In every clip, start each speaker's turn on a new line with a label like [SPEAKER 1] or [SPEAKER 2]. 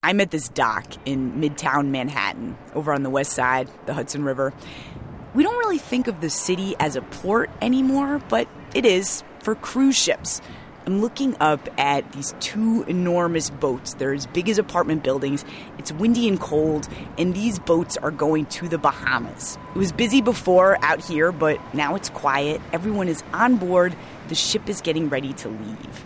[SPEAKER 1] I'm at this dock in midtown Manhattan, over on the west side, the Hudson River. We don't really think of the city as a port anymore, but it is for cruise ships. I'm looking up at these two enormous boats. They're as big as apartment buildings. It's windy and cold, and these boats are going to the Bahamas. It was busy before out here, but now it's quiet. Everyone is on board. The ship is getting ready to leave.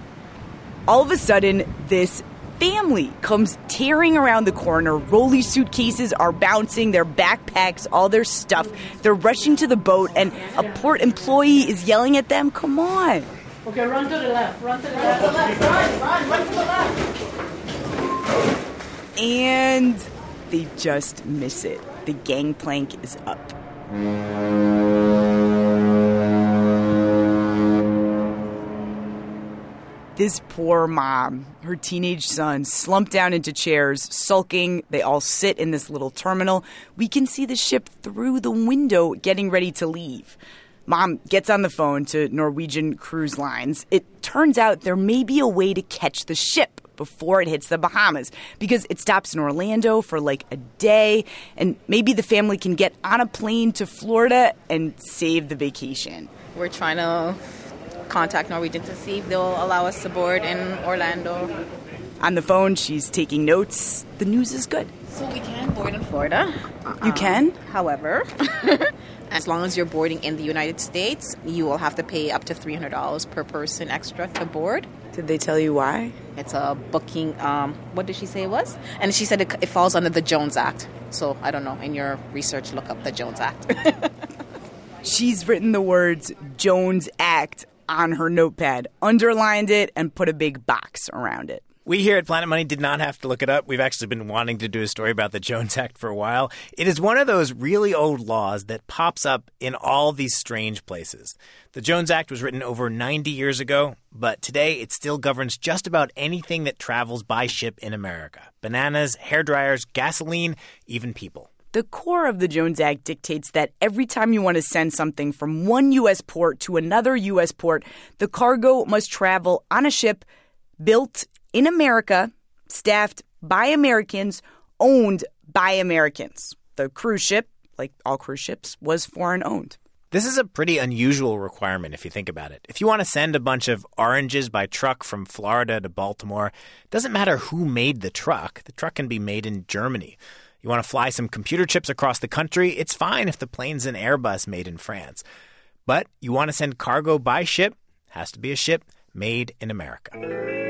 [SPEAKER 1] All of a sudden, this family comes tearing around the corner. Rolly suitcases are bouncing, their backpacks, all their stuff. They're rushing to the boat, and a port employee is yelling at them, Come on.
[SPEAKER 2] Okay, run to the left. Run to the left. Run, run, run to the left.
[SPEAKER 1] And they just miss it. The gangplank is up. This poor mom, her teenage son, slumped down into chairs, sulking. They all sit in this little terminal. We can see the ship through the window getting ready to leave. Mom gets on the phone to Norwegian Cruise Lines. It turns out there may be a way to catch the ship before it hits the Bahamas because it stops in Orlando for like a day, and maybe the family can get on a plane to Florida and save the vacation.
[SPEAKER 3] We're trying to contact Norwegian to see if they'll allow us to board in Orlando.
[SPEAKER 1] On the phone, she's taking notes. The news is good.
[SPEAKER 3] So we can board in Florida.
[SPEAKER 1] You can?
[SPEAKER 3] However, as long as you're boarding in the United States, you will have to pay up to $300 per person extra to board.
[SPEAKER 1] Did they tell you why?
[SPEAKER 3] It's a booking. Um, what did she say it was? And she said it, it falls under the Jones Act. So I don't know. In your research, look up the Jones Act.
[SPEAKER 1] She's written the words Jones Act on her notepad, underlined it, and put a big box around it.
[SPEAKER 4] We here at Planet Money did not have to look it up. We've actually been wanting to do a story about the Jones Act for a while. It is one of those really old laws that pops up in all these strange places. The Jones Act was written over 90 years ago, but today it still governs just about anything that travels by ship in America bananas, hair dryers, gasoline, even people.
[SPEAKER 1] The core of the Jones Act dictates that every time you want to send something from one U.S. port to another U.S. port, the cargo must travel on a ship built in America, staffed by Americans, owned by Americans. The cruise ship, like all cruise ships, was foreign owned.
[SPEAKER 4] This is a pretty unusual requirement if you think about it. If you want to send a bunch of oranges by truck from Florida to Baltimore, it doesn't matter who made the truck. The truck can be made in Germany. You want to fly some computer chips across the country? It's fine if the plane's an Airbus made in France. But you want to send cargo by ship? Has to be a ship made in America.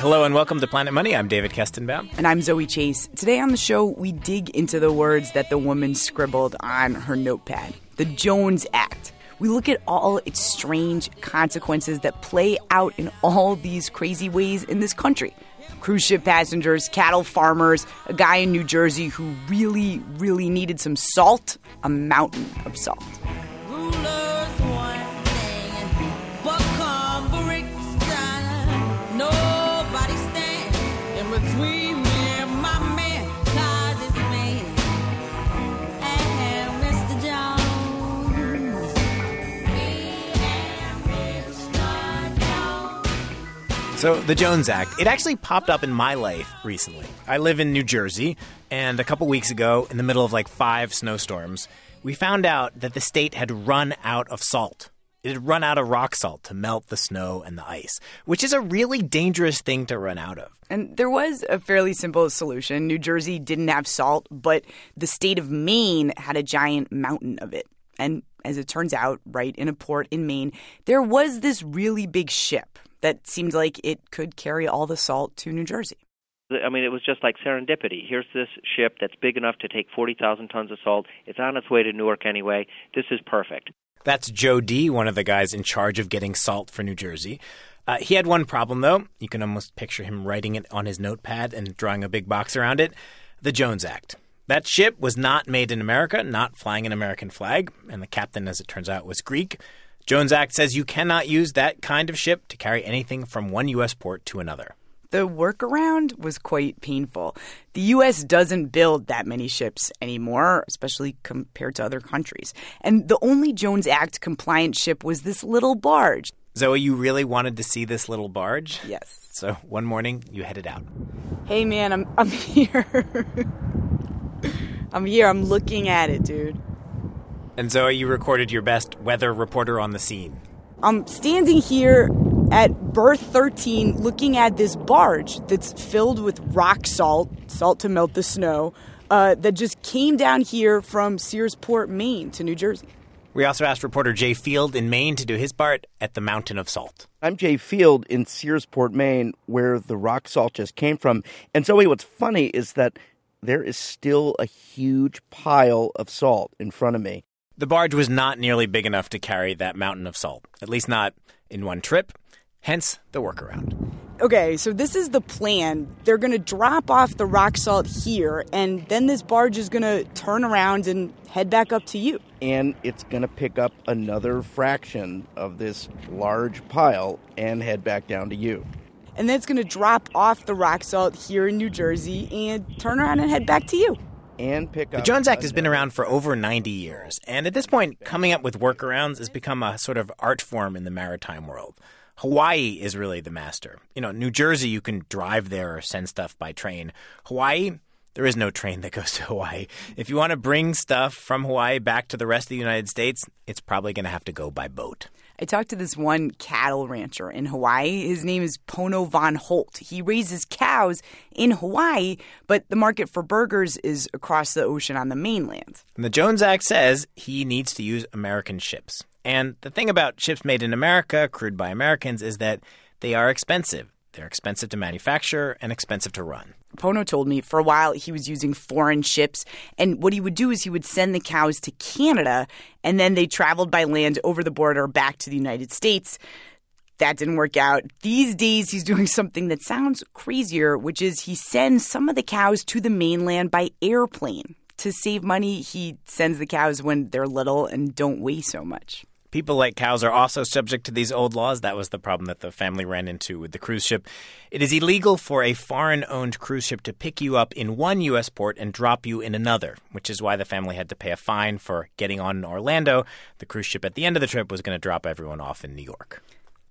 [SPEAKER 4] Hello and welcome to Planet Money. I'm David Kestenbaum.
[SPEAKER 1] And I'm Zoe Chase. Today on the show, we dig into the words that the woman scribbled on her notepad the Jones Act. We look at all its strange consequences that play out in all these crazy ways in this country. Cruise ship passengers, cattle farmers, a guy in New Jersey who really, really needed some salt, a mountain of salt.
[SPEAKER 4] So, the Jones Act, it actually popped up in my life recently. I live in New Jersey, and a couple weeks ago, in the middle of like five snowstorms, we found out that the state had run out of salt. It had run out of rock salt to melt the snow and the ice, which is a really dangerous thing to run out of.
[SPEAKER 1] And there was a fairly simple solution. New Jersey didn't have salt, but the state of Maine had a giant mountain of it. And as it turns out, right in a port in Maine, there was this really big ship that seemed like it could carry all the salt to New Jersey.
[SPEAKER 5] I mean, it was just like serendipity. Here's this ship that's big enough to take 40,000 tons of salt. It's on its way to Newark anyway. This is perfect.
[SPEAKER 4] That's Joe D, one of the guys in charge of getting salt for New Jersey. Uh, he had one problem, though. You can almost picture him writing it on his notepad and drawing a big box around it the Jones Act. That ship was not made in America, not flying an American flag, and the captain, as it turns out, was Greek. Jones Act says you cannot use that kind of ship to carry anything from one U.S. port to another.
[SPEAKER 1] the workaround was quite painful. The U.S. doesn't build that many ships anymore, especially compared to other countries. And the only Jones Act compliant ship was this little barge.
[SPEAKER 4] Zoe, you really wanted to see this little barge?
[SPEAKER 1] Yes.
[SPEAKER 4] So one morning, you headed out.
[SPEAKER 1] Hey, man, I'm, I'm here. I'm here. I'm looking at it, dude.
[SPEAKER 4] And Zoe, you recorded your best weather reporter on the scene.
[SPEAKER 1] I'm standing here at berth 13 looking at this barge that's filled with rock salt, salt to melt the snow, uh, that just came down here from Searsport, Maine to New Jersey.
[SPEAKER 4] We also asked reporter Jay Field in Maine to do his part at the Mountain of Salt.
[SPEAKER 6] I'm Jay Field in Searsport, Maine, where the rock salt just came from. And Zoe, what's funny is that there is still a huge pile of salt in front of me.
[SPEAKER 4] The barge was not nearly big enough to carry that mountain of salt, at least not in one trip, hence the workaround.
[SPEAKER 1] Okay, so this is the plan. They're going to drop off the rock salt here, and then this barge is going to turn around and head back up to you.
[SPEAKER 6] And it's going to pick up another fraction of this large pile and head back down to you.
[SPEAKER 1] And then it's going to drop off the rock salt here in New Jersey and turn around and head back to you.
[SPEAKER 6] And pick
[SPEAKER 4] The. Jones Act has been around for over 90 years, and at this point, coming up with workarounds has become a sort of art form in the maritime world. Hawaii is really the master. You know, New Jersey, you can drive there or send stuff by train. Hawaii, there is no train that goes to Hawaii. If you want to bring stuff from Hawaii back to the rest of the United States, it's probably going to have to go by boat.
[SPEAKER 1] I talked to this one cattle rancher in Hawaii. His name is Pono Von Holt. He raises cows in Hawaii, but the market for burgers is across the ocean on the mainland.
[SPEAKER 4] And the Jones Act says he needs to use American ships. And the thing about ships made in America, crewed by Americans, is that they are expensive. They're expensive to manufacture and expensive to run.
[SPEAKER 1] Pono told me for a while he was using foreign ships, and what he would do is he would send the cows to Canada, and then they traveled by land over the border back to the United States. That didn't work out. These days, he's doing something that sounds crazier, which is he sends some of the cows to the mainland by airplane. To save money, he sends the cows when they're little and don't weigh so much.
[SPEAKER 4] People like cows are also subject to these old laws. That was the problem that the family ran into with the cruise ship. It is illegal for a foreign owned cruise ship to pick you up in one U.S. port and drop you in another, which is why the family had to pay a fine for getting on in Orlando. The cruise ship at the end of the trip was going to drop everyone off in New York.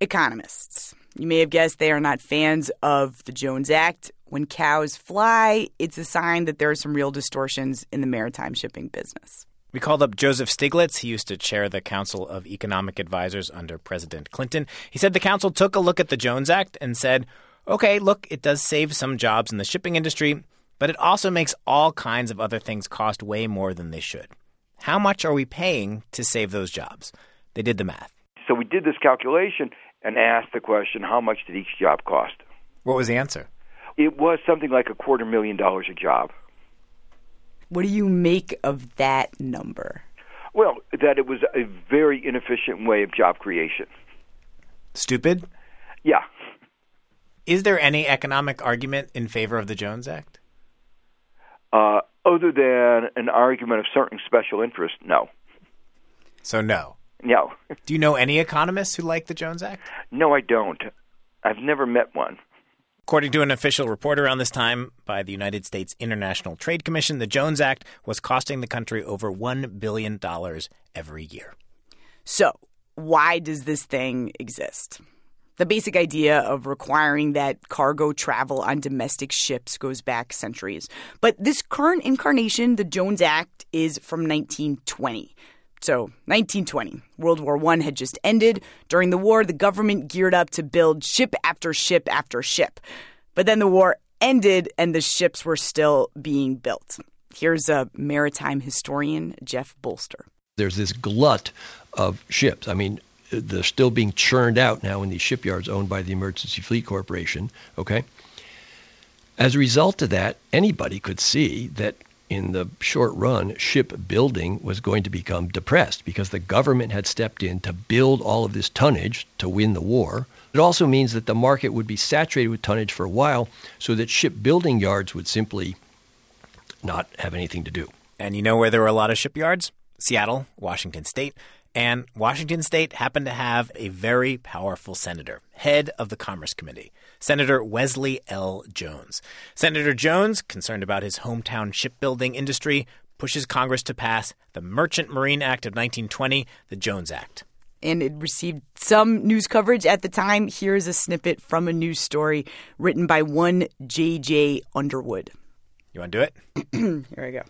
[SPEAKER 1] Economists. You may have guessed they are not fans of the Jones Act. When cows fly, it's a sign that there are some real distortions in the maritime shipping business.
[SPEAKER 4] We called up Joseph Stiglitz. He used to chair the Council of Economic Advisors under President Clinton. He said the council took a look at the Jones Act and said, okay, look, it does save some jobs in the shipping industry, but it also makes all kinds of other things cost way more than they should. How much are we paying to save those jobs? They did the math.
[SPEAKER 7] So we did this calculation and asked the question, how much did each job cost?
[SPEAKER 4] What was the answer?
[SPEAKER 7] It was something like a quarter million dollars a job.
[SPEAKER 1] What do you make of that number?
[SPEAKER 7] Well, that it was a very inefficient way of job creation.
[SPEAKER 4] Stupid?
[SPEAKER 7] Yeah.
[SPEAKER 4] Is there any economic argument in favor of the Jones Act?
[SPEAKER 7] Uh, other than an argument of certain special interest, no.
[SPEAKER 4] So, no.
[SPEAKER 7] No.
[SPEAKER 4] Do you know any economists who like the Jones Act?
[SPEAKER 7] No, I don't. I've never met one.
[SPEAKER 4] According to an official report around this time by the United States International Trade Commission, the Jones Act was costing the country over $1 billion every year.
[SPEAKER 1] So, why does this thing exist? The basic idea of requiring that cargo travel on domestic ships goes back centuries. But this current incarnation, the Jones Act, is from 1920. So, 1920, World War I had just ended. During the war, the government geared up to build ship after ship after ship. But then the war ended and the ships were still being built. Here's a maritime historian, Jeff Bolster.
[SPEAKER 8] There's this glut of ships. I mean, they're still being churned out now in these shipyards owned by the Emergency Fleet Corporation. Okay. As a result of that, anybody could see that in the short run, shipbuilding was going to become depressed because the government had stepped in to build all of this tonnage to win the war. It also means that the market would be saturated with tonnage for a while so that shipbuilding yards would simply not have anything to do.
[SPEAKER 4] And you know where there were a lot of shipyards? Seattle, Washington State. And Washington State happened to have a very powerful senator, head of the Commerce Committee, Senator Wesley L. Jones. Senator Jones, concerned about his hometown shipbuilding industry, pushes Congress to pass the Merchant Marine Act of 1920, the Jones Act.
[SPEAKER 1] And it received some news coverage at the time. Here's a snippet from a news story written by one J.J. Underwood.
[SPEAKER 4] You want to do it?
[SPEAKER 1] Here I go.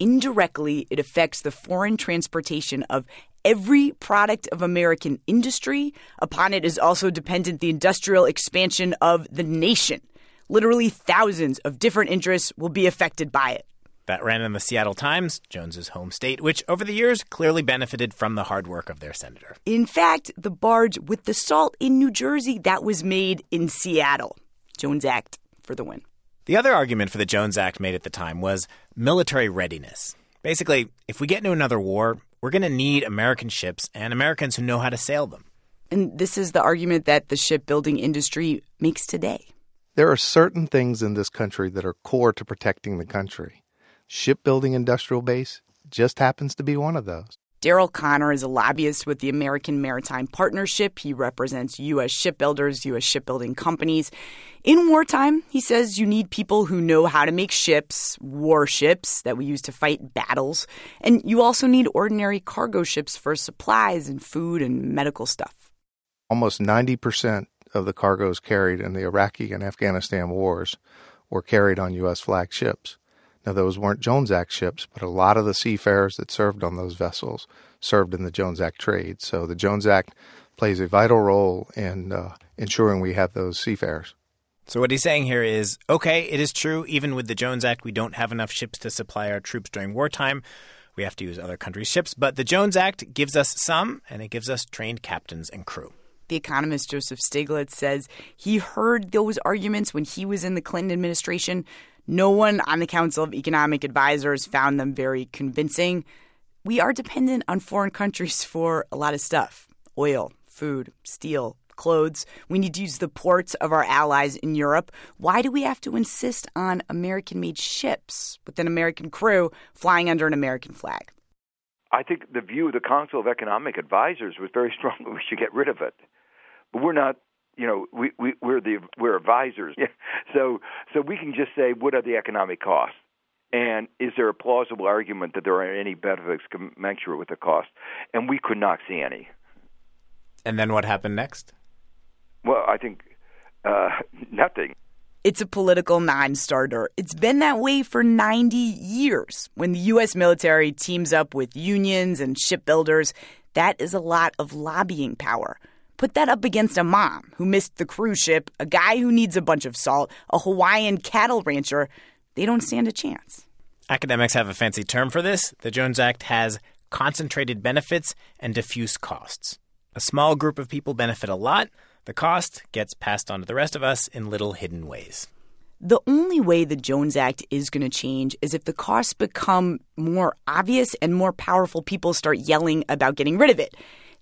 [SPEAKER 1] Indirectly, it affects the foreign transportation of every product of American industry. Upon it is also dependent the industrial expansion of the nation. Literally thousands of different interests will be affected by it.
[SPEAKER 4] That ran in the Seattle Times, Jones's home state, which over the years clearly benefited from the hard work of their senator.
[SPEAKER 1] In fact, the barge with the salt in New Jersey that was made in Seattle. Jones Act for the win.
[SPEAKER 4] The other argument for the Jones Act made at the time was military readiness. Basically, if we get into another war, we're going to need American ships and Americans who know how to sail them.
[SPEAKER 1] And this is the argument that the shipbuilding industry makes today.
[SPEAKER 9] There are certain things in this country that are core to protecting the country. Shipbuilding industrial base just happens to be one of those.
[SPEAKER 1] Daryl Connor is a lobbyist with the American Maritime Partnership. He represents U.S. shipbuilders, U.S. shipbuilding companies. In wartime, he says you need people who know how to make ships, warships that we use to fight battles. And you also need ordinary cargo ships for supplies and food and medical stuff.
[SPEAKER 9] Almost 90% of the cargoes carried in the Iraqi and Afghanistan wars were carried on U.S. flag ships. Now, those weren't Jones Act ships, but a lot of the seafarers that served on those vessels served in the Jones Act trade. So the Jones Act plays a vital role in uh, ensuring we have those seafarers.
[SPEAKER 4] So, what he's saying here is okay, it is true, even with the Jones Act, we don't have enough ships to supply our troops during wartime. We have to use other countries' ships, but the Jones Act gives us some, and it gives us trained captains and crew.
[SPEAKER 1] The economist Joseph Stiglitz says he heard those arguments when he was in the Clinton administration. No one on the Council of Economic Advisors found them very convincing. We are dependent on foreign countries for a lot of stuff oil, food, steel, clothes. We need to use the ports of our allies in Europe. Why do we have to insist on American made ships with an American crew flying under an American flag?
[SPEAKER 7] I think the view of the Council of Economic Advisors was very strong that we should get rid of it. But we're not you know we, we we're the we're advisors so so we can just say what are the economic costs and is there a plausible argument that there are any benefits commensurate with the cost and we could not see any
[SPEAKER 4] and then what happened next
[SPEAKER 7] well i think uh, nothing
[SPEAKER 1] it's a political non starter. It's been that way for 90 years. When the U.S. military teams up with unions and shipbuilders, that is a lot of lobbying power. Put that up against a mom who missed the cruise ship, a guy who needs a bunch of salt, a Hawaiian cattle rancher. They don't stand a chance.
[SPEAKER 4] Academics have a fancy term for this. The Jones Act has concentrated benefits and diffuse costs. A small group of people benefit a lot. The cost gets passed on to the rest of us in little hidden ways.
[SPEAKER 1] The only way the Jones Act is going to change is if the costs become more obvious and more powerful people start yelling about getting rid of it.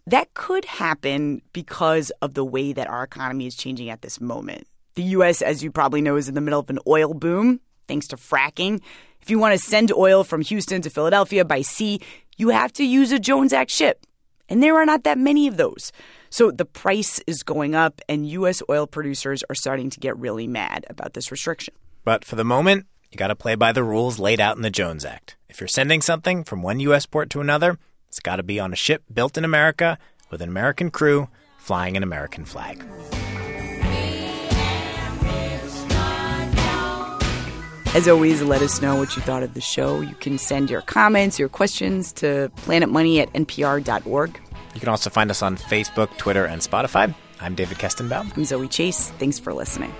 [SPEAKER 1] That could happen because of the way that our economy is changing at this moment. The U.S., as you probably know, is in the middle of an oil boom thanks to fracking. If you want to send oil from Houston to Philadelphia by sea, you have to use a Jones Act ship. And there are not that many of those. So the price is going up, and U.S. oil producers are starting to get really mad about this restriction.
[SPEAKER 4] But for the moment, you got to play by the rules laid out in the Jones Act. If you're sending something from one U.S. port to another, it's got to be on a ship built in America with an American crew flying an American flag.
[SPEAKER 1] As always, let us know what you thought of the show. You can send your comments, your questions to planetmoney at npr.org.
[SPEAKER 4] You can also find us on Facebook, Twitter, and Spotify. I'm David Kestenbaum.
[SPEAKER 1] I'm Zoe Chase. Thanks for listening.